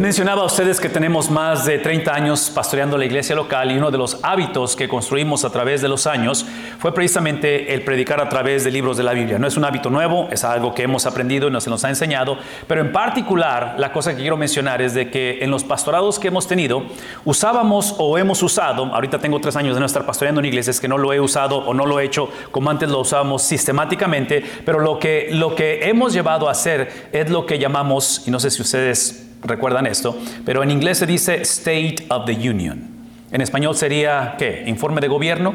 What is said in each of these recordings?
Mencionaba a ustedes que tenemos más de 30 años pastoreando la iglesia local y uno de los hábitos que construimos a través de los años fue precisamente el predicar a través de libros de la Biblia. No es un hábito nuevo, es algo que hemos aprendido y nos, se nos ha enseñado, pero en particular la cosa que quiero mencionar es de que en los pastorados que hemos tenido usábamos o hemos usado, ahorita tengo tres años de no estar pastoreando en iglesias que no lo he usado o no lo he hecho como antes lo usábamos sistemáticamente, pero lo que, lo que hemos llevado a hacer es lo que llamamos, y no sé si ustedes recuerdan esto, pero en inglés se dice State of the Union. En español sería, ¿qué? Informe de gobierno.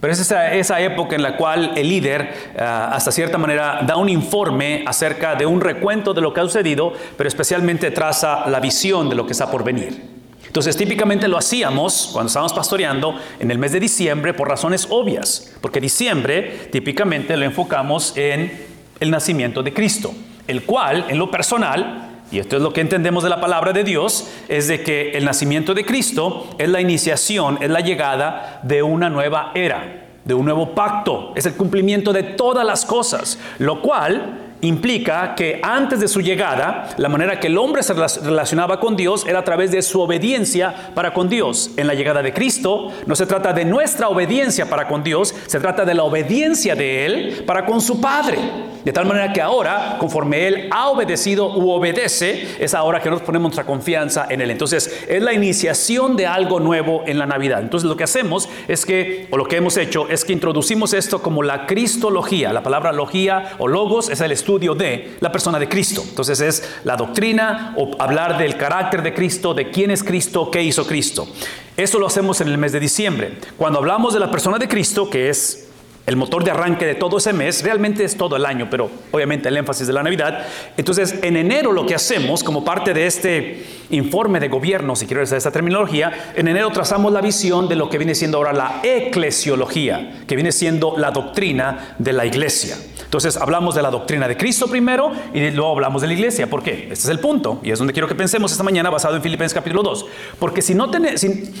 Pero es esa, esa época en la cual el líder, ah, hasta cierta manera, da un informe acerca de un recuento de lo que ha sucedido, pero especialmente traza la visión de lo que está por venir. Entonces, típicamente lo hacíamos cuando estábamos pastoreando en el mes de diciembre por razones obvias, porque diciembre típicamente lo enfocamos en el nacimiento de Cristo, el cual, en lo personal, y esto es lo que entendemos de la palabra de Dios, es de que el nacimiento de Cristo es la iniciación, es la llegada de una nueva era, de un nuevo pacto, es el cumplimiento de todas las cosas, lo cual implica que antes de su llegada, la manera que el hombre se relacionaba con Dios era a través de su obediencia para con Dios. En la llegada de Cristo no se trata de nuestra obediencia para con Dios, se trata de la obediencia de Él para con su Padre. De tal manera que ahora, conforme Él ha obedecido u obedece, es ahora que nos ponemos nuestra confianza en Él. Entonces, es la iniciación de algo nuevo en la Navidad. Entonces, lo que hacemos es que, o lo que hemos hecho, es que introducimos esto como la cristología. La palabra logía o logos es el estudio de la persona de Cristo. Entonces, es la doctrina o hablar del carácter de Cristo, de quién es Cristo, qué hizo Cristo. Eso lo hacemos en el mes de diciembre. Cuando hablamos de la persona de Cristo, que es el motor de arranque de todo ese mes, realmente es todo el año, pero obviamente el énfasis de la Navidad. Entonces, en enero lo que hacemos como parte de este informe de gobierno, si quiero usar esta terminología, en enero trazamos la visión de lo que viene siendo ahora la eclesiología, que viene siendo la doctrina de la iglesia. Entonces, hablamos de la doctrina de Cristo primero y luego hablamos de la iglesia. ¿Por qué? Este es el punto y es donde quiero que pensemos esta mañana basado en Filipenses capítulo 2. Porque si no,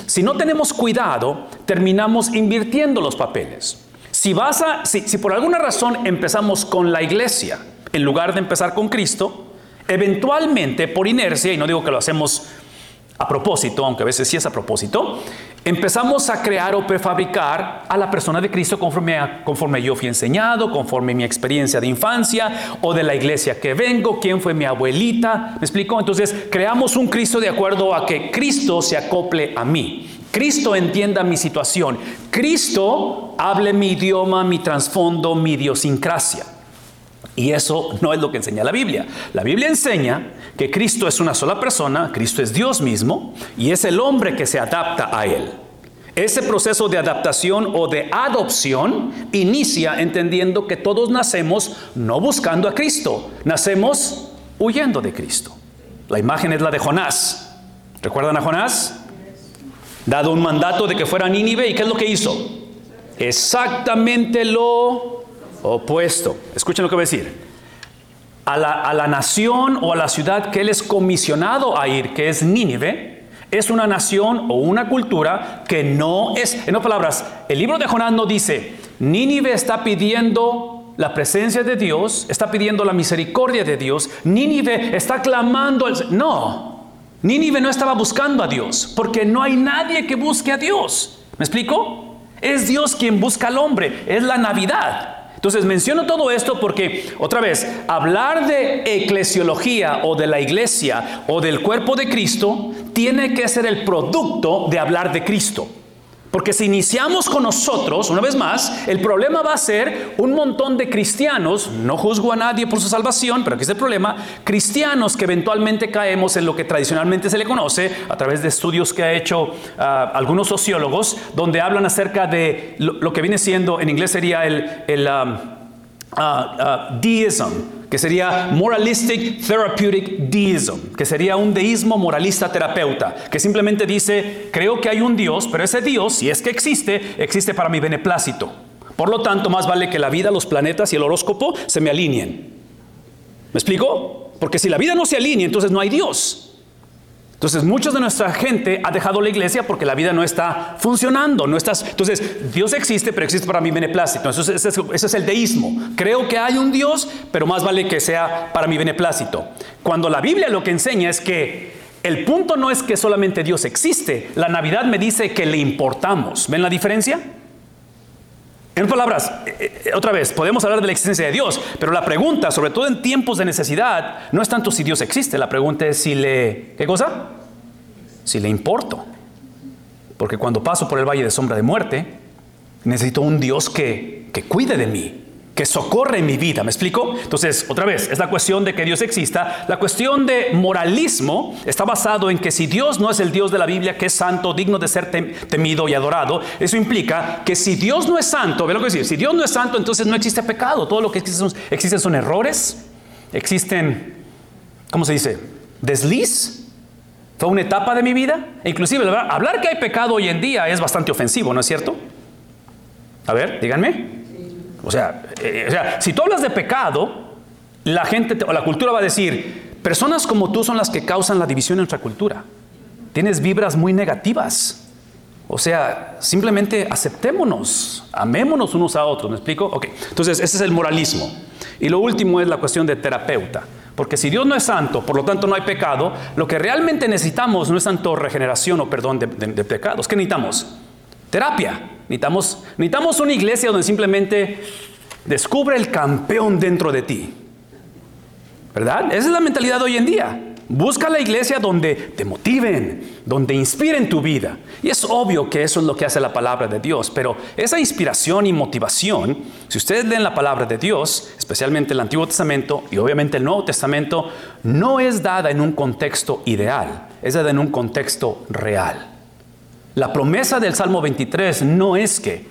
si no tenemos cuidado, terminamos invirtiendo los papeles. Si, vas a, si, por alguna razón empezamos con la iglesia en lugar de empezar con Cristo, eventualmente por inercia, y no digo que lo hacemos a propósito, aunque a veces sí es a propósito, empezamos a crear o prefabricar a la persona de Cristo conforme, conforme yo fui enseñado, conforme mi experiencia de infancia o de la iglesia que vengo, quién fue mi abuelita, ¿me explico? Entonces creamos un Cristo de acuerdo a que Cristo se acople a mí. Cristo entienda mi situación. Cristo hable mi idioma, mi trasfondo, mi idiosincrasia. Y eso no es lo que enseña la Biblia. La Biblia enseña que Cristo es una sola persona, Cristo es Dios mismo, y es el hombre que se adapta a Él. Ese proceso de adaptación o de adopción inicia entendiendo que todos nacemos no buscando a Cristo, nacemos huyendo de Cristo. La imagen es la de Jonás. ¿Recuerdan a Jonás? dado un mandato de que fuera a Nínive, ¿y qué es lo que hizo? Exactamente lo opuesto. Escuchen lo que voy a decir. A la, a la nación o a la ciudad que él es comisionado a ir, que es Nínive, es una nación o una cultura que no es, en otras palabras, el libro de Jonás no dice, Nínive está pidiendo la presencia de Dios, está pidiendo la misericordia de Dios, Nínive está clamando, al, no, Nínive no estaba buscando a Dios, porque no hay nadie que busque a Dios. ¿Me explico? Es Dios quien busca al hombre, es la Navidad. Entonces menciono todo esto porque, otra vez, hablar de eclesiología o de la iglesia o del cuerpo de Cristo tiene que ser el producto de hablar de Cristo. Porque si iniciamos con nosotros, una vez más, el problema va a ser un montón de cristianos, no juzgo a nadie por su salvación, pero aquí es el problema, cristianos que eventualmente caemos en lo que tradicionalmente se le conoce a través de estudios que ha hecho ah, algunos sociólogos, donde hablan acerca de lo, que viene siendo, en inglés sería el, el uh, deism, que sería Moralistic Therapeutic Deism, que sería un deísmo moralista terapeuta, que simplemente dice, creo que hay un Dios, pero ese Dios, si es que existe, existe para mi beneplácito. Por lo tanto, más vale que la vida, los planetas y el horóscopo se me alineen. ¿Me explico? Porque si la vida no se alinea, entonces no hay Dios. Entonces, mucha de nuestra gente ha dejado la iglesia porque la vida no está funcionando. No estás, entonces, Dios existe, pero existe para mi beneplácito. Entonces, ese es, ese es el deísmo. Creo que hay un Dios, pero más vale que sea para mi beneplácito. Cuando la Biblia lo que enseña es que el punto no es que solamente Dios existe, la Navidad me dice que le importamos. ¿Ven la diferencia? En palabras, eh, eh, otra vez, podemos hablar de la existencia de Dios, pero la pregunta, sobre todo en tiempos de necesidad, no es tanto si Dios existe, la pregunta es si le, ¿qué cosa? Si le importo. Porque cuando paso por el valle de sombra de muerte, necesito un Dios que, que cuide de mí, que socorre mi vida. ¿Me explico? Entonces, otra vez, es la cuestión de que Dios exista. La cuestión de moralismo está basado en que si Dios no es el Dios de la Biblia, que es santo, digno de ser temido y adorado, eso implica que si Dios no es santo, ve lo que decir, si Dios no es santo, entonces no existe pecado. Todo lo que existe son, existen son errores, existen, ¿cómo se dice? Desliz. Fue una etapa de mi vida. E inclusive, hablar que hay pecado hoy en día es bastante ofensivo, ¿no es cierto? A ver, díganme. O sea, eh, o sea, si tú hablas de pecado, la gente o la cultura va a decir, personas como tú son las que causan la división en nuestra cultura. Tienes vibras muy negativas. O sea, simplemente aceptémonos, amémonos unos a otros, ¿me explico? Ok, entonces ese es el moralismo. Y lo último es la cuestión de terapeuta. Porque si Dios no es santo, por lo tanto no hay pecado, lo que realmente necesitamos no es tanto regeneración o perdón de, de pecados. ¿Qué necesitamos? Terapia. Necesitamos, necesitamos una iglesia donde simplemente descubre el campeón dentro de ti. ¿Verdad? Esa es la mentalidad de hoy en día. Busca la iglesia donde te motiven, donde inspiren tu vida. Y es obvio que eso es lo que hace la palabra de Dios, pero esa inspiración y motivación, si ustedes leen la palabra de Dios, especialmente el Antiguo Testamento y obviamente el Nuevo Testamento, no es dada en un contexto ideal, es dada en un contexto real. La promesa del Salmo 23 no es que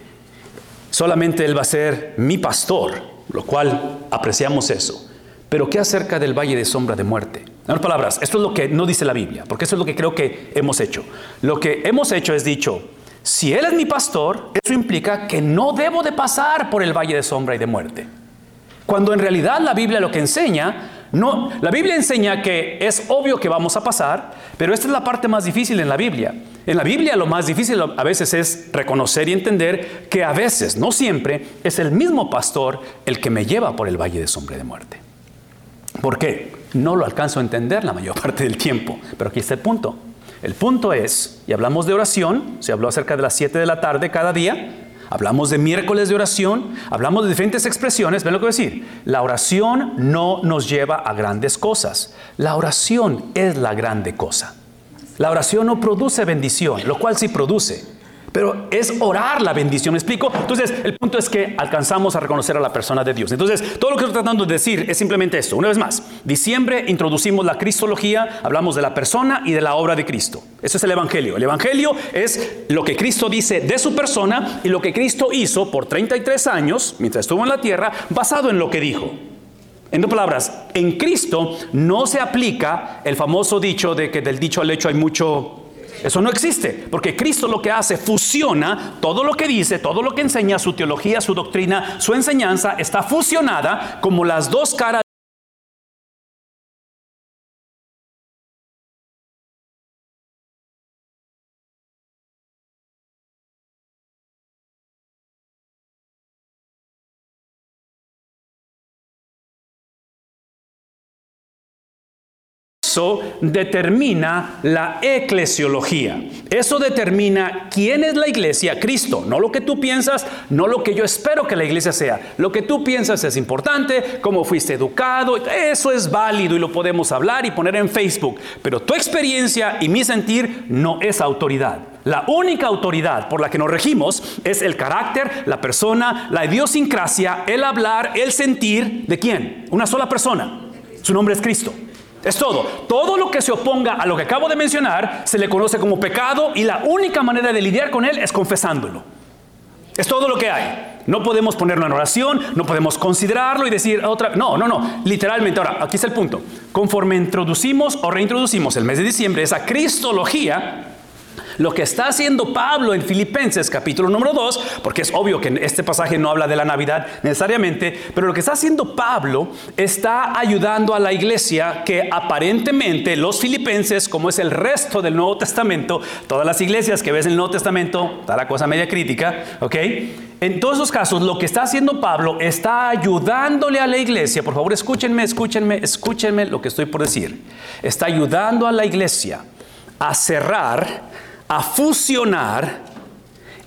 solamente Él va a ser mi pastor, lo cual apreciamos eso. Pero ¿qué acerca del valle de sombra de muerte? En otras palabras, esto es lo que no dice la Biblia, porque eso es lo que creo que hemos hecho. Lo que hemos hecho es dicho, si Él es mi pastor, eso implica que no debo de pasar por el valle de sombra y de muerte. Cuando en realidad la Biblia lo que enseña no, la Biblia enseña que es obvio que vamos a pasar, pero esta es la parte más difícil en la Biblia. En la Biblia lo más difícil a veces es reconocer y entender que a veces, no siempre, es el mismo pastor el que me lleva por el valle de sombra de muerte. ¿Por qué? No lo alcanzo a entender la mayor parte del tiempo, pero aquí está el punto. El punto es, y hablamos de oración, se habló acerca de las 7 de la tarde cada día, Hablamos de miércoles de oración, hablamos de diferentes expresiones. ¿Ven lo que voy a decir? La oración no nos lleva a grandes cosas. La oración es la grande cosa. La oración no produce bendición, lo cual sí produce. Pero es orar la bendición, ¿me explico? Entonces, el punto es que alcanzamos a reconocer a la persona de Dios. Entonces, todo lo que estoy tratando de decir es simplemente esto. Una vez más, diciembre introducimos la cristología, hablamos de la persona y de la obra de Cristo. Eso es el Evangelio. El Evangelio es lo que Cristo dice de su persona y lo que Cristo hizo por 33 años, mientras estuvo en la tierra, basado en lo que dijo. En dos palabras, en Cristo no se aplica el famoso dicho de que del dicho al hecho hay mucho eso no existe, porque Cristo lo que hace, fusiona todo lo que dice, todo lo que enseña, su teología, su doctrina, su enseñanza, está fusionada como las dos caras Eso determina la eclesiología. Eso determina quién es la iglesia, Cristo. No lo que tú piensas, no lo que yo espero que la iglesia sea. Lo que tú piensas es importante, cómo fuiste educado, eso es válido y lo podemos hablar y poner en Facebook. Pero tu experiencia y mi sentir no es autoridad. La única autoridad por la que nos regimos es el carácter, la persona, la idiosincrasia, el hablar, el sentir de quién? Una sola persona. Su nombre es Cristo. Es todo. Todo lo que se oponga a lo que acabo de mencionar se le conoce como pecado y la única manera de lidiar con él es confesándolo. Es todo lo que hay. No podemos ponerlo en oración, no podemos considerarlo y decir otra. No, no, no. Literalmente. Ahora, aquí está el punto. Conforme introducimos o reintroducimos el mes de diciembre esa cristología, lo que está haciendo Pablo en Filipenses capítulo número 2, porque es obvio que este pasaje no habla de la Navidad necesariamente, pero lo que está haciendo Pablo está ayudando a la iglesia que aparentemente los filipenses, como es el resto del Nuevo Testamento, todas las iglesias que ves en el Nuevo Testamento, está la cosa media crítica, ¿ok? En todos esos casos, lo que está haciendo Pablo está ayudándole a la iglesia, por favor escúchenme, escúchenme, escúchenme lo que estoy por decir, está ayudando a la iglesia a cerrar, a fusionar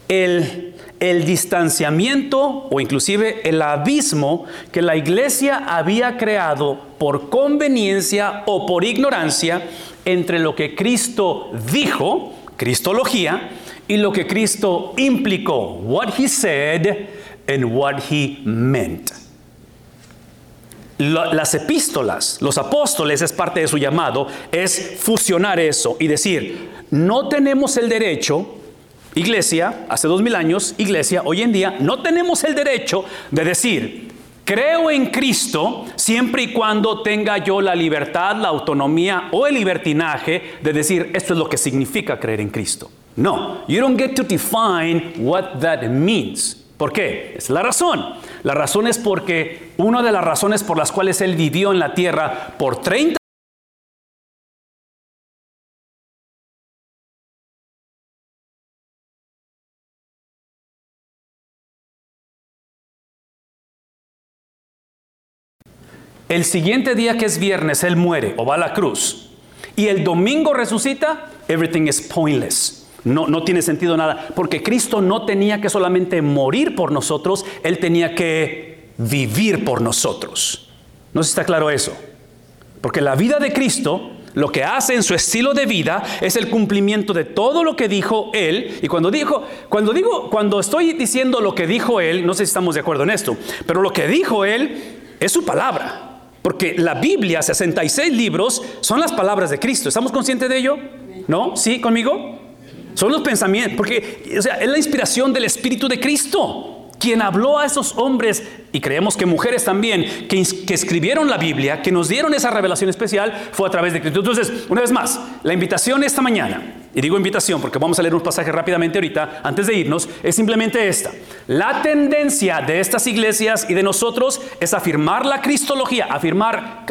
el, el distanciamiento o inclusive el abismo que la iglesia había creado por conveniencia o por ignorancia entre lo que Cristo dijo, cristología, y lo que Cristo implicó, what he said and what he meant. Las epístolas, los apóstoles es parte de su llamado, es fusionar eso y decir, no tenemos el derecho, iglesia, hace dos mil años, iglesia, hoy en día, no tenemos el derecho de decir, creo en Cristo siempre y cuando tenga yo la libertad, la autonomía o el libertinaje de decir, esto es lo que significa creer en Cristo. No, you don't get to define what that means. ¿Por qué? Es la razón. La razón es porque una de las razones por las cuales él vivió en la tierra por 30 El siguiente día que es viernes, él muere o va a la cruz. Y el domingo resucita, everything is pointless. No, no tiene sentido nada, porque Cristo no tenía que solamente morir por nosotros, Él tenía que vivir por nosotros. ¿No está claro eso? Porque la vida de Cristo lo que hace en su estilo de vida es el cumplimiento de todo lo que dijo él. Y cuando dijo, cuando digo, cuando estoy diciendo lo que dijo él, no sé si estamos de acuerdo en esto, pero lo que dijo él es su palabra. Porque la Biblia, 66 libros, son las palabras de Cristo. ¿Estamos conscientes de ello? ¿No? ¿Sí conmigo? Son los pensamientos, porque es la inspiración del Espíritu de Cristo quien habló a esos hombres, y creemos que mujeres también, que, que, escribieron la Biblia, que nos dieron esa revelación especial, fue a través de Cristo. Entonces, una vez más, la invitación esta mañana, y digo invitación porque vamos a leer un pasaje rápidamente ahorita, antes de irnos, es simplemente esta. La tendencia de estas iglesias y de nosotros es afirmar la cristología, afirmar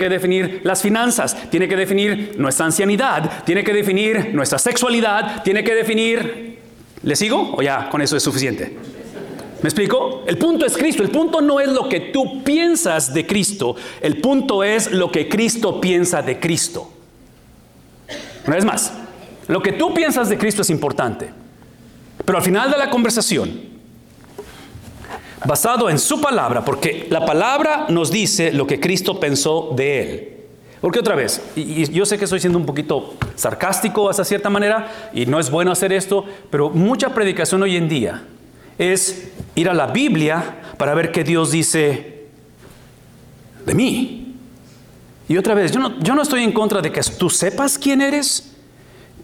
que definir las finanzas, tiene que definir nuestra ancianidad, tiene que definir nuestra sexualidad, tiene que definir... ¿Le sigo o ya con eso es suficiente? ¿Me explico? El punto es Cristo. El punto no es lo que tú piensas de Cristo. El punto es lo que Cristo piensa de Cristo. Una vez más, lo que tú piensas de Cristo es importante. Pero al final de la conversación, basado en su palabra, porque la palabra nos dice lo que Cristo pensó de él. Porque otra vez, y, yo sé que estoy siendo un poquito sarcástico hasta cierta manera, y no es bueno hacer esto, pero mucha predicación hoy en día es ir a la Biblia para ver qué Dios dice de mí. Y otra vez, yo no, estoy en contra de que tú sepas quién eres,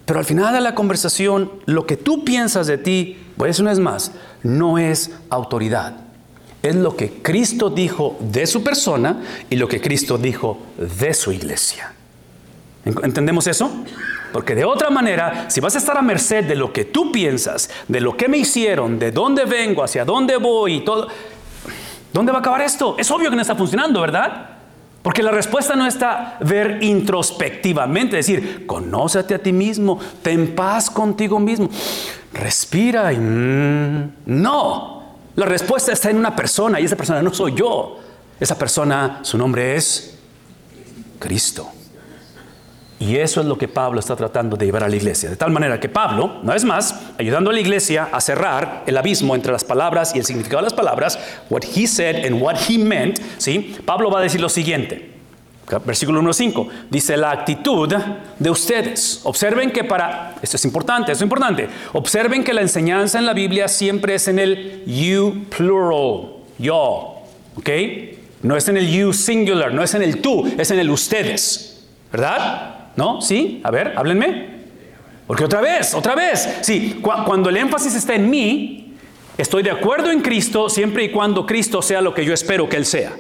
pero al final de la conversación, lo que tú piensas de ti, pues una vez más, no es autoridad es lo que Cristo dijo de su persona y lo que Cristo dijo de su iglesia. ¿Entendemos eso? Porque de otra manera, si vas a estar a merced de lo que tú piensas, de lo que me hicieron, de dónde vengo, hacia dónde voy y todo, ¿dónde va a acabar esto? Es obvio que no está funcionando, ¿verdad? Porque la respuesta no está ver introspectivamente, decir, conócete a ti mismo, ten paz contigo mismo, respira y... Mm, no, la respuesta está en una persona y esa persona no soy yo. Esa persona, su nombre es Cristo. Y eso es lo que Pablo está tratando de llevar a la iglesia. De tal manera que Pablo, no es más, ayudando a la iglesia a cerrar el abismo entre las palabras y el significado de las palabras, what he said and what he meant, ¿sí? Pablo va a decir lo siguiente. Versículo 1.5 dice la actitud de ustedes. Observen que para, esto es importante, esto es importante. Observen que la enseñanza en la Biblia siempre es en el you plural, yo, ¿ok? No es en el you singular, no es en el tú, es en el ustedes, ¿verdad? ¿No? ¿Sí? A ver, háblenme. Porque otra vez, otra vez, sí, cuando el énfasis está en mí, Estoy de acuerdo en Cristo siempre y cuando Cristo sea lo que yo espero que Él sea.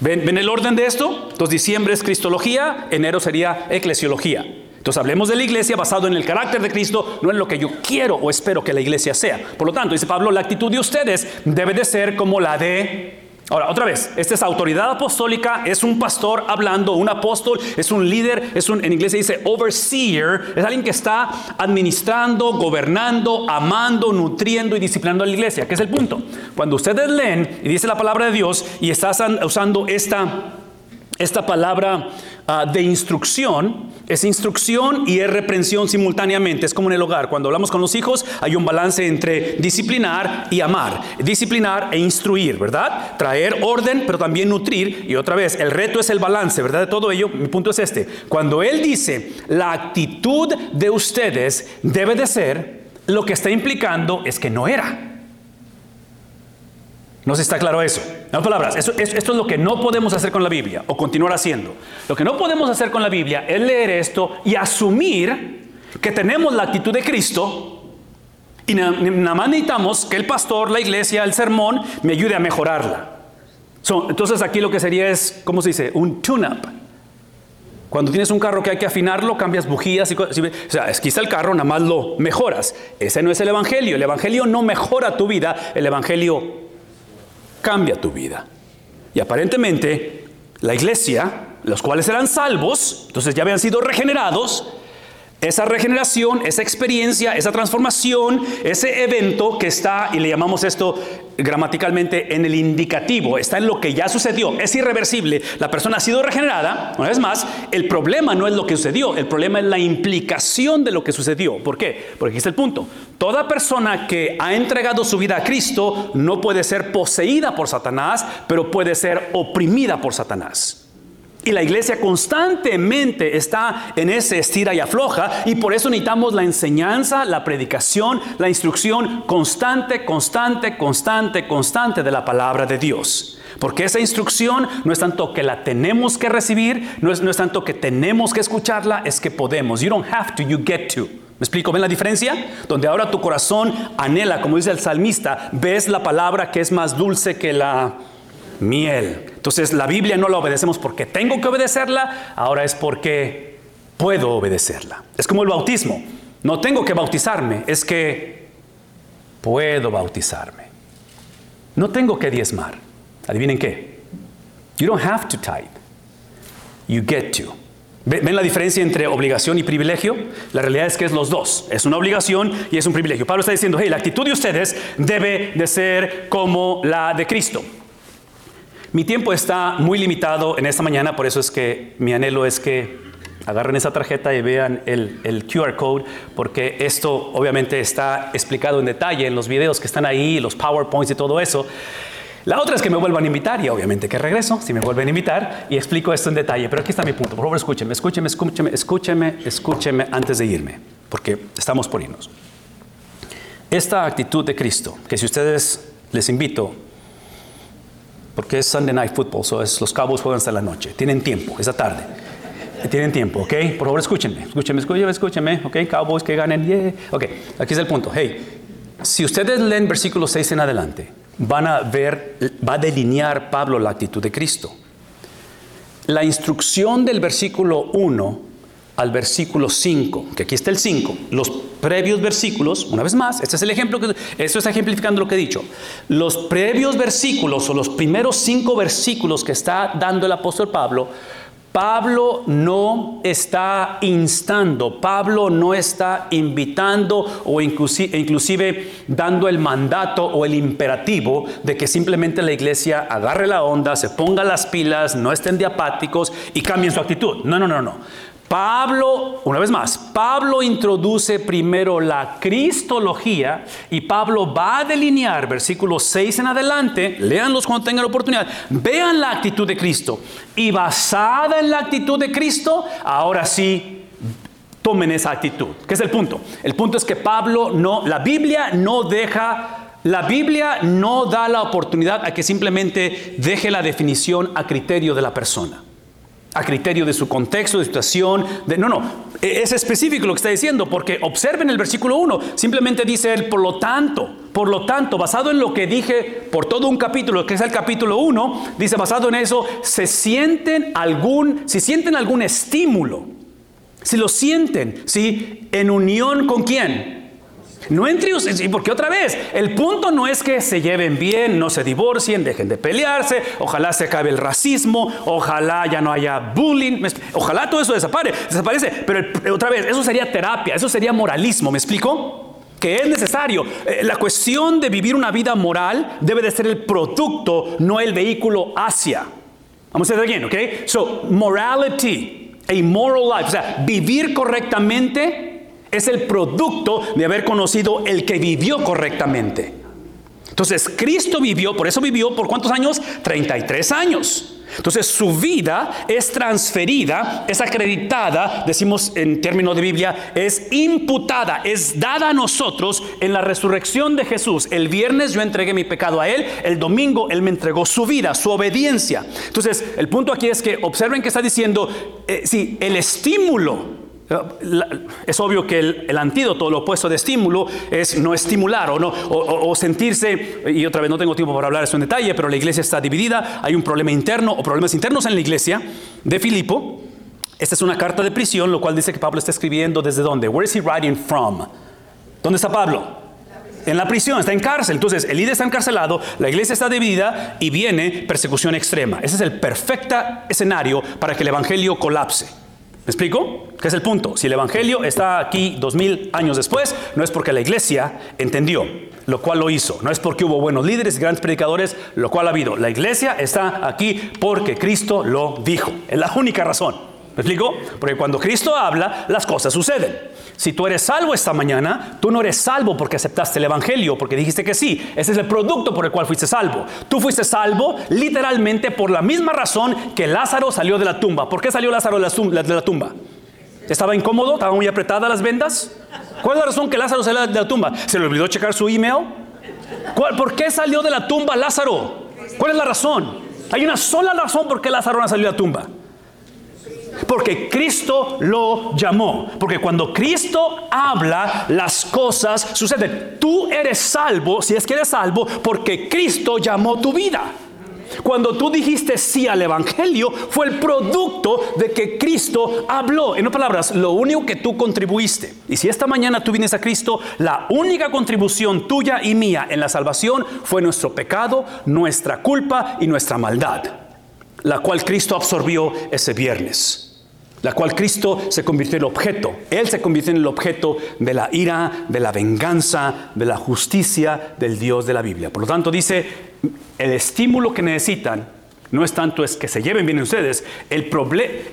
¿Ven, ¿Ven, el orden de esto? Entonces diciembre es Cristología, enero sería Eclesiología. Entonces hablemos de la iglesia basado en el carácter de Cristo, no en lo que yo quiero o espero que la iglesia sea. Por lo tanto, dice Pablo, la actitud de ustedes debe de ser como la de Ahora, otra vez, esta es autoridad apostólica, es un pastor hablando, un apóstol, es un líder, es un, en inglés se dice overseer, es alguien que está administrando, gobernando, amando, nutriendo y disciplinando a la iglesia. ¿Qué es el punto? Cuando ustedes leen y dice la palabra de Dios y estás usando esta, esta palabra Ah, de instrucción, es instrucción y es reprensión simultáneamente. Es como en el hogar. Cuando hablamos con los hijos hay un balance entre disciplinar y amar. Disciplinar e instruir, ¿verdad? Traer orden, pero también nutrir. Y otra vez, el reto es el balance, ¿verdad? De todo ello, mi punto es este. Cuando él dice, la actitud de ustedes debe de ser, lo que está implicando es que no era. No si está claro eso. En otras palabras, esto es lo que no podemos hacer con la Biblia o continuar haciendo. Lo que no podemos hacer con la Biblia es leer esto y asumir que tenemos la actitud de Cristo y nada más necesitamos que el pastor, la iglesia, el sermón me ayude a mejorarla. entonces aquí lo que sería es, ¿cómo se dice? Un tune-up. Cuando tienes un carro que hay que afinarlo, cambias bujías y cosas. O sea, quizá el carro, nada más lo mejoras. Ese no es el Evangelio. El Evangelio no mejora tu vida. El Evangelio cambia tu vida. Y aparentemente la iglesia, los cuales eran salvos, entonces ya habían sido regenerados, esa regeneración, esa experiencia, esa transformación, ese evento que está, y le llamamos esto gramaticalmente en el indicativo, está en lo que ya sucedió, es irreversible, la persona ha sido regenerada, una vez más, el problema no es lo que sucedió, el problema es la implicación de lo que sucedió. ¿Por qué? Porque aquí está el punto. Toda persona que ha entregado su vida a Cristo no puede ser poseída por Satanás, pero puede ser oprimida por Satanás. Y la iglesia constantemente está en ese estira y afloja y por eso necesitamos la enseñanza, la predicación, la instrucción constante, constante, constante, constante de la palabra de Dios. Porque esa instrucción no es tanto que la tenemos que recibir, no es, no es tanto que tenemos que escucharla, es que podemos. You don't have to, you get to. ¿Me explico? ¿Ven la diferencia? Donde ahora tu corazón anhela, como dice el salmista, ves la palabra que es más dulce que la miel. Entonces la Biblia no la obedecemos porque tengo que obedecerla, ahora es porque puedo obedecerla. Es como el bautismo. No tengo que bautizarme, es que puedo bautizarme. No tengo que diezmar. Adivinen qué. You don't have to tithe. You get to. ¿Ven la diferencia entre obligación y privilegio? La realidad es que es los dos. Es una obligación y es un privilegio. Pablo está diciendo, hey, la actitud de ustedes debe de ser como la de Cristo. Mi tiempo está muy limitado en esta mañana, por eso es que mi anhelo es que agarren esa tarjeta y vean el, QR code, porque esto obviamente está explicado en detalle en los videos que están ahí, los PowerPoints y todo eso. La otra es que me vuelvan a invitar y obviamente que regreso si me vuelven a invitar y explico esto en detalle. Pero aquí está mi punto. Por favor, escúcheme, escúcheme, escúcheme, escúcheme, escúcheme antes de irme, porque estamos por irnos. Esta actitud de Cristo, que si ustedes les invito porque es Sunday Night Football, so es, los Cowboys juegan hasta la noche, tienen tiempo, esa tarde. Tienen tiempo, ¿ok? Por favor, escúchenme, escúchenme, escúchenme, escúchenme, ¿ok? Cowboys que ganen, yeah. Ok, aquí es el punto. Hey, si ustedes leen versículo 6 en adelante, van a ver, va a delinear Pablo la actitud de Cristo. La instrucción del versículo 1 al versículo 5, que aquí está el 5, los previos versículos, una vez más, este es el ejemplo, que, esto está ejemplificando lo que he dicho, los previos versículos o los primeros cinco versículos que está dando el apóstol Pablo, Pablo no está instando, Pablo no está invitando o inclusive, inclusive, dando el mandato o el imperativo de que simplemente la iglesia agarre la onda, se ponga las pilas, no estén diapáticos y cambien su actitud. No, no, no, no. Pablo, una vez más, Pablo introduce primero la cristología y Pablo va a delinear versículos 6 en adelante, leanlos cuando tengan la oportunidad, vean la actitud de Cristo y basada en la actitud de Cristo, ahora sí tomen esa actitud. ¿Qué es el punto? El punto es que Pablo no, la Biblia no deja la Biblia no da la oportunidad a que simplemente deje la definición a criterio de la persona a criterio de su contexto, de situación. De, no, no, e, es específico lo que está diciendo, porque observen el versículo 1, simplemente dice él, por lo tanto, Por lo tanto, basado en lo que dije por todo un capítulo, que es el capítulo 1, dice, basado en eso, se sienten algún, si sienten algún estímulo, si lo sienten, ¿sí? ¿En unión con quién? No entre ustedes, porque otra vez, el punto no es que se lleven bien, no se divorcien, dejen de pelearse, ojalá se acabe el racismo, ojalá ya no haya bullying, ojalá todo eso desaparezca, desaparece, pero otra vez, eso sería terapia, eso sería moralismo, ¿me explico? que es necesario. Eh, la cuestión de vivir una vida moral debe de ser el producto, no el vehículo hacia. Vamos a hacer bien, ¿ok? So, morality, a moral life, o sea, vivir correctamente es el producto de haber conocido el que vivió correctamente. Entonces, Cristo vivió, por eso vivió por cuántos años? 33 años. Entonces, su vida es transferida, es acreditada, decimos en términos de Biblia, es imputada, es dada a nosotros en la resurrección de Jesús. El viernes yo entregué mi pecado a Él, el domingo Él me entregó su vida, su obediencia. Entonces, el punto aquí es que observen que está diciendo, eh, si el estímulo es obvio que el, antídoto, lo opuesto de estímulo, es no estimular o, no, o, sentirse, y otra vez no tengo tiempo para hablar eso en detalle, pero la iglesia está dividida, hay un problema interno o problemas internos en la iglesia de Filipo. Esta es una carta de prisión, lo cual dice que Pablo está escribiendo desde dónde. Where is he writing from? ¿Dónde está Pablo? En la prisión, está en cárcel. Entonces, el líder está encarcelado, la iglesia está dividida y viene persecución extrema. Ese es el perfecto escenario para que el evangelio colapse. ¿Me explico? ¿Qué es el punto? Si el Evangelio está aquí dos mil años después, no es porque la iglesia entendió, lo cual lo hizo. No es porque hubo buenos líderes y grandes predicadores, lo cual ha habido. La iglesia está aquí porque Cristo lo dijo. Es la única razón. ¿Me explico? Porque cuando Cristo habla, las cosas suceden. Si tú eres salvo esta mañana, tú no eres salvo porque aceptaste el Evangelio, porque dijiste que sí. Ese es el producto por el cual fuiste salvo. Tú fuiste salvo literalmente por la misma razón que Lázaro salió de la tumba. ¿Por qué salió Lázaro de la tumba? ¿Estaba incómodo? ¿Estaban muy apretadas las vendas? ¿Cuál es la razón que Lázaro salió de la tumba? ¿Se le olvidó checar su email? ¿Por qué salió de la tumba Lázaro? ¿Cuál es la razón? Hay una sola razón por qué Lázaro no salió de la tumba. Porque Cristo lo llamó. Porque cuando Cristo habla, las cosas suceden. Tú eres salvo, si es que eres salvo, porque Cristo llamó tu vida. Cuando tú dijiste sí al Evangelio, fue el producto de que Cristo habló. En otras palabras, lo único que tú contribuiste. Y si esta mañana tú vienes a Cristo, la única contribución tuya y mía en la salvación fue nuestro pecado, nuestra culpa y nuestra maldad, la cual Cristo absorbió ese viernes la cual Cristo se convirtió en el objeto. Él se convirtió en el objeto de la ira, de la venganza, de la justicia del Dios de la Biblia. Por lo tanto, dice, el estímulo que necesitan no es tanto es que se lleven bien ustedes, el,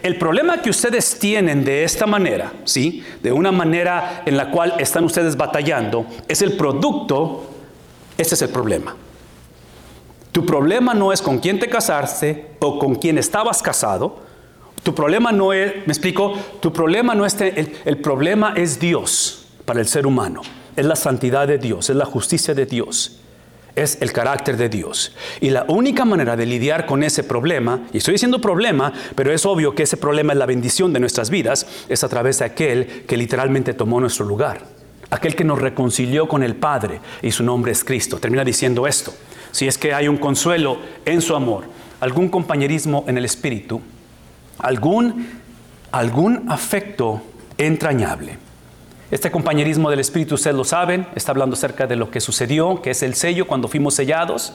el problema que ustedes tienen de esta manera, ¿sí? De una manera en la cual están ustedes batallando, es el producto, ese es el problema. Tu problema no es con quién te casaste o con quién estabas casado, tu problema no es, me explico, tu problema no es, el, el problema es Dios para el ser humano. Es la santidad de Dios, es la justicia de Dios es el carácter de Dios. Y la única manera de lidiar con ese problema, y estoy diciendo problema, pero es obvio que ese problema es la bendición de nuestras vidas, es a través de aquel que literalmente tomó nuestro lugar. Aquel que nos reconcilió con el Padre y su nombre es Cristo. Termina diciendo esto. Si es que hay un consuelo en su amor, algún compañerismo en el Espíritu, algún, algún afecto entrañable. Este compañerismo del Espíritu, ustedes lo saben, está hablando acerca de lo que sucedió, que es el sello cuando fuimos sellados,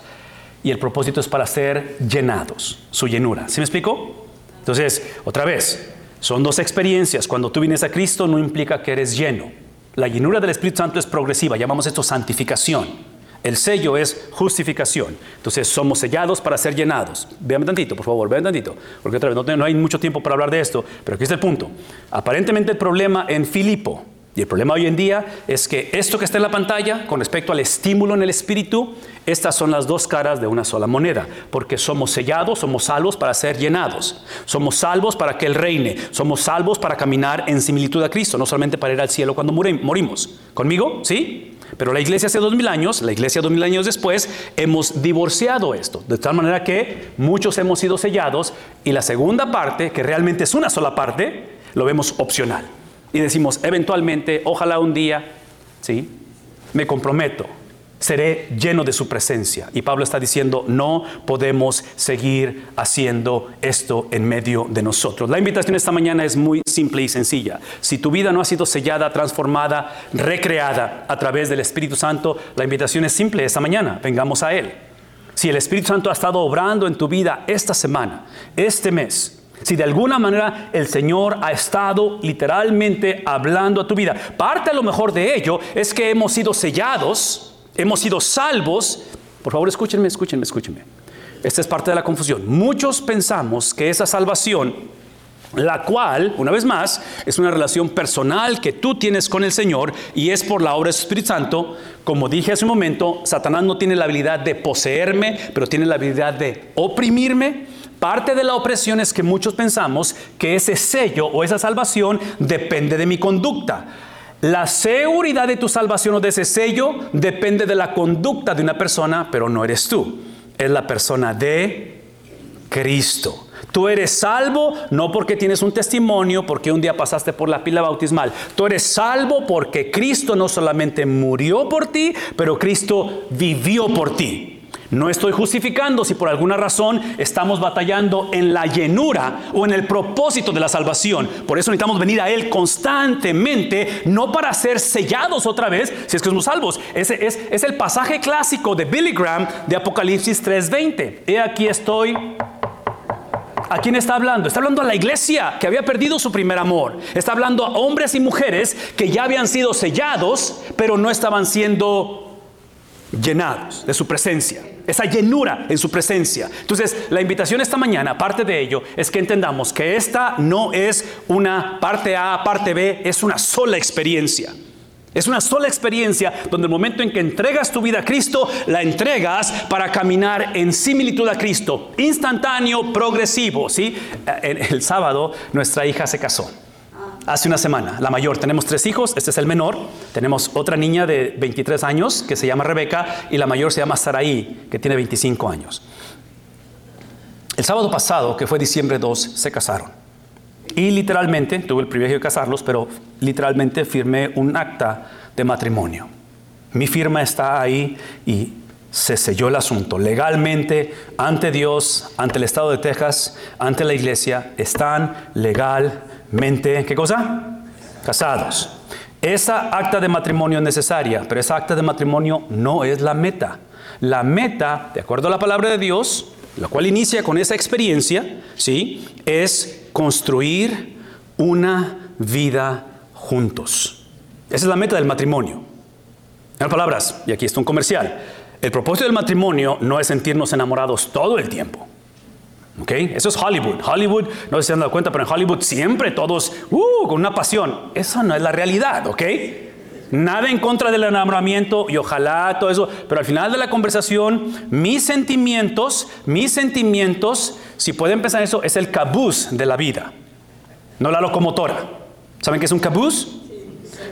y el propósito es para ser llenados, su llenura. ¿Sí me explico? Entonces, otra vez, son dos experiencias. Cuando tú vienes a Cristo no implica que eres lleno. La llenura del Espíritu Santo es progresiva, llamamos esto santificación. El sello es justificación. Entonces somos sellados para ser llenados. Vean tantito, por favor, vean tantito. Porque otra vez no, hay mucho tiempo para hablar de esto, pero aquí está el punto. Aparentemente el problema en Filipo y el problema hoy en día es que esto que está en la pantalla, con respecto al estímulo en el espíritu, estas son las dos caras de una sola moneda, porque somos sellados, somos salvos para ser llenados, somos salvos para que Él reine, somos salvos para caminar en similitud a Cristo, no solamente para ir al cielo cuando morimos. ¿Conmigo? ¿Sí? Pero la iglesia hace dos mil años, la iglesia dos mil años después, hemos divorciado esto. De tal manera que muchos hemos sido sellados y la segunda parte, que realmente es una sola parte, lo vemos opcional. Y decimos, eventualmente, ojalá un día, ¿sí? Me comprometo. seré lleno de su presencia. Y Pablo está diciendo, no podemos seguir haciendo esto en medio de nosotros. La invitación esta mañana es muy simple y sencilla. Si tu vida no ha sido sellada, transformada, recreada a través del Espíritu Santo, la invitación es simple esta mañana, vengamos a Él. Si el Espíritu Santo ha estado obrando en tu vida esta semana, este mes, si de alguna manera el Señor ha estado literalmente hablando a tu vida, parte a lo mejor de ello es que hemos sido sellados hemos sido salvos. Por favor, escúchenme, escúchenme, escúchenme. Esta es parte de la confusión. Muchos pensamos que esa salvación, la cual, una vez más, es una relación personal que tú tienes con el Señor y es por la obra del Espíritu Santo. Como dije hace un momento, Satanás no tiene la habilidad de poseerme, pero tiene la habilidad de oprimirme. Parte de la opresión es que muchos pensamos que ese sello o esa salvación depende de mi conducta. La seguridad de tu salvación o de ese sello depende de la conducta de una persona, pero no eres tú. Es la persona de Cristo. Tú eres salvo no porque tienes un testimonio, porque un día pasaste por la pila bautismal. Tú eres salvo porque Cristo no solamente murió por ti, pero Cristo vivió por ti. No estoy justificando si por alguna razón estamos batallando en la llenura o en el propósito de la salvación. Por eso necesitamos venir a Él constantemente, no para ser sellados otra vez, si es que somos salvos. Ese es, es el pasaje clásico de Billy Graham de Apocalipsis 3:20. He aquí estoy ¿A quién está hablando? Está hablando a la iglesia que había perdido su primer amor. Está hablando a hombres y mujeres que ya habían sido sellados, pero no estaban siendo llenados de su presencia, esa llenura en su presencia. Entonces, la invitación esta mañana, aparte de ello, es que entendamos que esta no es una parte A, parte B, es una sola experiencia. Es una sola experiencia donde el momento en que entregas tu vida a Cristo, la entregas para caminar en similitud a Cristo, instantáneo, progresivo. ¿sí? El sábado nuestra hija se casó hace una semana, la mayor. Tenemos tres hijos, este es el menor. Tenemos otra niña de 23 años que se llama Rebeca y la mayor se llama Saraí, que tiene 25 años. El sábado pasado, que fue diciembre 2, se casaron. Y literalmente, tuve el privilegio de casarlos, pero literalmente firmé un acta de matrimonio. Mi firma está ahí y se selló el asunto. Legalmente, ante Dios, ante el Estado de Texas, ante la iglesia, están legal mente, ¿qué cosa? Casados. Esa acta de matrimonio es necesaria, pero esa acta de matrimonio no es la meta. La meta, de acuerdo a la palabra de Dios, la cual inicia con esa experiencia, ¿sí? Es construir una vida juntos. Esa es la meta del matrimonio. En palabras, y aquí está un comercial, el propósito del matrimonio no es sentirnos enamorados todo el tiempo. Eso es Hollywood. Hollywood, no se han dado cuenta, pero en Hollywood siempre todos uh, con una pasión. Eso no es la realidad, ¿ok? Nada en contra del enamoramiento y ojalá todo eso, pero al final de la conversación, mis sentimientos, mis sentimientos, si pueden pensar eso, es el cabuz de la vida, no la locomotora. ¿Saben qué es un cabuz?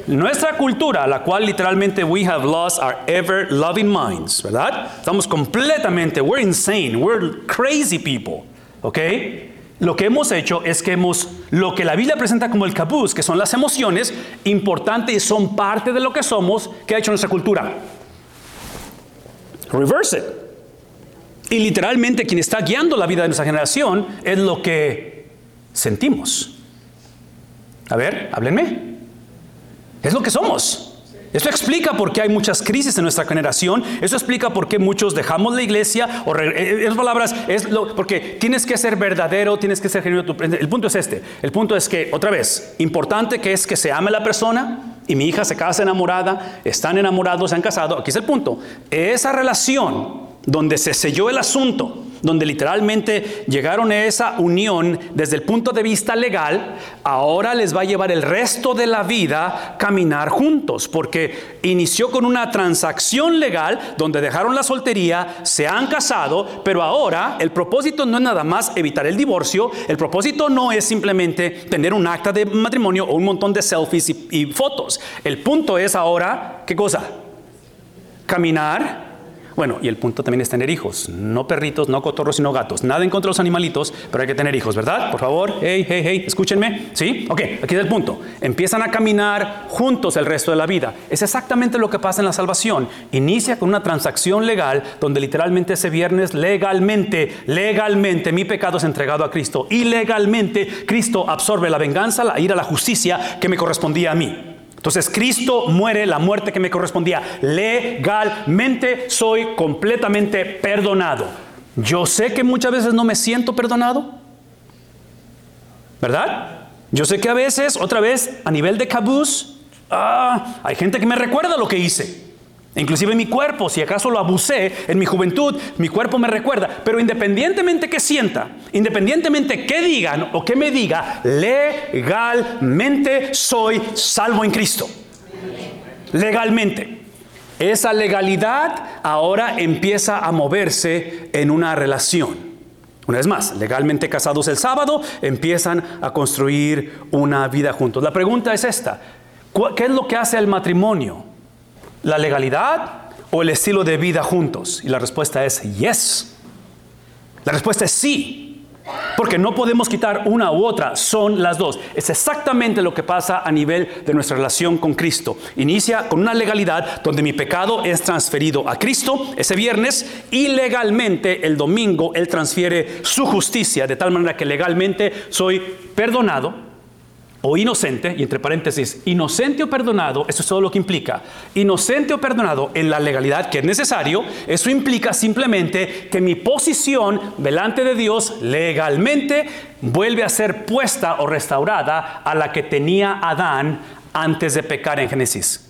Nuestra cultura, la cual literalmente we have lost our ever loving minds, ¿verdad? Estamos completamente, we're insane, we're crazy people. ¿Ok? Lo que hemos hecho es que hemos, lo que la Biblia presenta como el capuz, que son las emociones, importantes y son parte de lo que somos, que ha hecho nuestra cultura. Reverse it. Y literalmente quien está guiando la vida de nuestra generación es lo que sentimos. A ver, háblenme. Es lo que somos. Eso explica por qué hay muchas crisis en nuestra generación. Eso explica por qué muchos dejamos la iglesia. O eh, en palabras, es porque tienes que ser verdadero, tienes que ser genuino. El punto es este. El punto es que, otra vez, importante que es que se ame la persona y mi hija se casa enamorada, están enamorados, se han casado. Aquí es el punto. Esa relación donde se selló el asunto donde literalmente llegaron a esa unión desde el punto de vista legal, ahora les va a llevar el resto de la vida caminar juntos, porque inició con una transacción legal donde dejaron la soltería, se han casado, pero ahora el propósito no es nada más evitar el divorcio, el propósito no es simplemente tener un acta de matrimonio o un montón de selfies y, fotos, el punto es ahora, ¿qué cosa? Caminar Bueno, y el punto también es tener hijos. No perritos, no cotorros, sino gatos. Nada en contra de los animalitos, pero hay que tener hijos, ¿verdad? Por favor, hey, hey, hey, escúchenme. ¿Sí? Ok, aquí es el punto. Empiezan a caminar juntos el resto de la vida. Es exactamente lo que pasa en la salvación. Inicia con una transacción legal donde literalmente ese viernes legalmente, legalmente mi pecado es entregado a Cristo. Y Cristo absorbe la venganza, la ira, la justicia que me correspondía a mí. Entonces Cristo muere la muerte que me correspondía. Legalmente soy completamente perdonado. Yo sé que muchas veces no me siento perdonado. ¿Verdad? Yo sé que a veces, otra vez, a nivel de cabuz, ah, hay gente que me recuerda lo que hice. Inclusive mi cuerpo, si acaso lo abusé en mi juventud, mi cuerpo me recuerda. Pero independientemente que sienta, independientemente que digan o que me diga, legalmente soy salvo en Cristo. Legalmente. Esa legalidad ahora empieza a moverse en una relación. Una vez más, legalmente casados el sábado, empiezan a construir una vida juntos. La pregunta es esta, ¿qué es lo que hace el matrimonio? ¿La legalidad o el estilo de vida juntos? Y la respuesta es yes. La respuesta es sí. Porque no podemos quitar una u otra, son las dos. Es exactamente lo que pasa a nivel de nuestra relación con Cristo. Inicia con una legalidad donde mi pecado es transferido a Cristo ese viernes y legalmente el domingo Él transfiere su justicia de tal manera que legalmente soy perdonado o inocente, y entre paréntesis, inocente o perdonado, eso es todo lo que implica. Inocente o perdonado en la legalidad que es necesario, eso implica simplemente que mi posición delante de Dios legalmente vuelve a ser puesta o restaurada a la que tenía Adán antes de pecar en Génesis.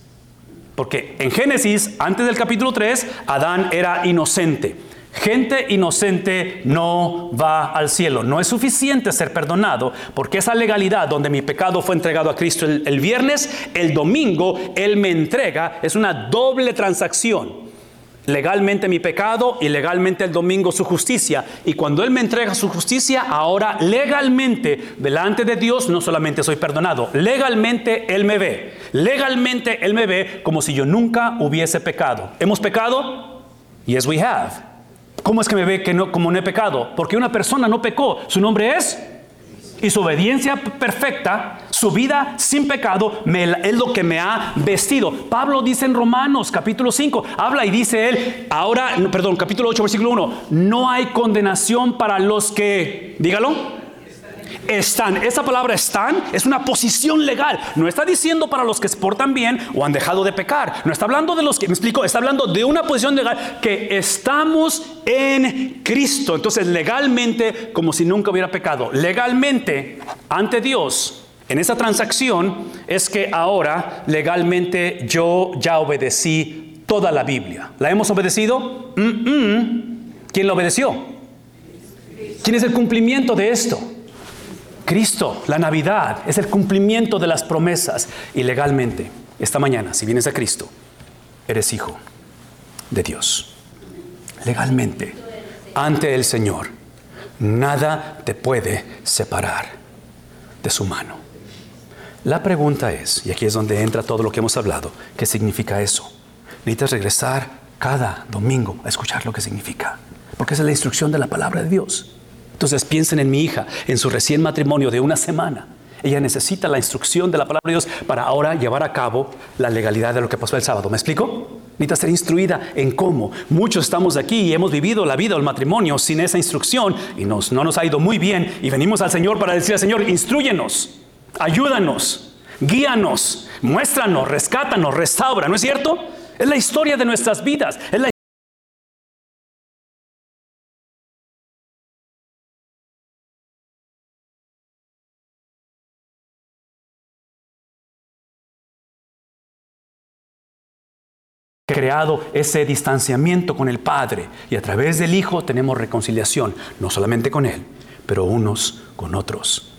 Porque en Génesis, antes del capítulo 3, Adán era inocente. Gente inocente no va al cielo. No es suficiente ser perdonado porque esa legalidad donde mi pecado fue entregado a Cristo el, viernes, el domingo Él me entrega, es una doble transacción. Legalmente mi pecado y legalmente el domingo su justicia. Y cuando Él me entrega su justicia, ahora legalmente delante de Dios no solamente soy perdonado, legalmente Él me ve. Legalmente Él me ve como si yo nunca hubiese pecado. ¿Hemos pecado? Yes, we have. ¿Cómo es que me ve que no, como no he pecado? Porque una persona no pecó. Su nombre es y su obediencia perfecta, su vida sin pecado, es lo que me ha vestido. Pablo dice en Romanos capítulo 5, habla y dice él, ahora, perdón, capítulo 8, versículo 1, no hay condenación para los que, dígalo, están. Esa palabra están es una posición legal. No está diciendo para los que se portan bien o han dejado de pecar. No está hablando de los que, me explico, está hablando de una posición legal que estamos en Cristo. Entonces, legalmente, como si nunca hubiera pecado. Legalmente, ante Dios, en esa transacción, es que ahora legalmente yo ya obedecí toda la Biblia. ¿La hemos obedecido? ¿Quién la obedeció? ¿Quién es el cumplimiento de esto? Cristo, la Navidad, es el cumplimiento de las promesas. Y legalmente, esta mañana, si vienes a Cristo, eres hijo de Dios. Legalmente, ante el Señor, nada te puede separar de su mano. La pregunta es, y aquí es donde entra todo lo que hemos hablado, ¿qué significa eso? Necesitas regresar cada domingo a escuchar lo que significa, porque esa es la instrucción de la palabra de Dios. Entonces piensen en mi hija, en su recién matrimonio de una semana. Ella necesita la instrucción de la palabra de Dios para ahora llevar a cabo la legalidad de lo que pasó el sábado. ¿Me explico? Necesita ser instruida en cómo. Muchos estamos aquí y hemos vivido la vida o el matrimonio sin esa instrucción y nos, no nos ha ido muy bien. Y venimos al Señor para decir al Señor, instruyenos, ayúdanos, guíanos, muéstranos, rescátanos, restaura. ¿No es cierto? Es la historia de nuestras vidas. Es la creado ese distanciamiento con el Padre y a través del Hijo tenemos reconciliación, no solamente con Él, pero unos con otros.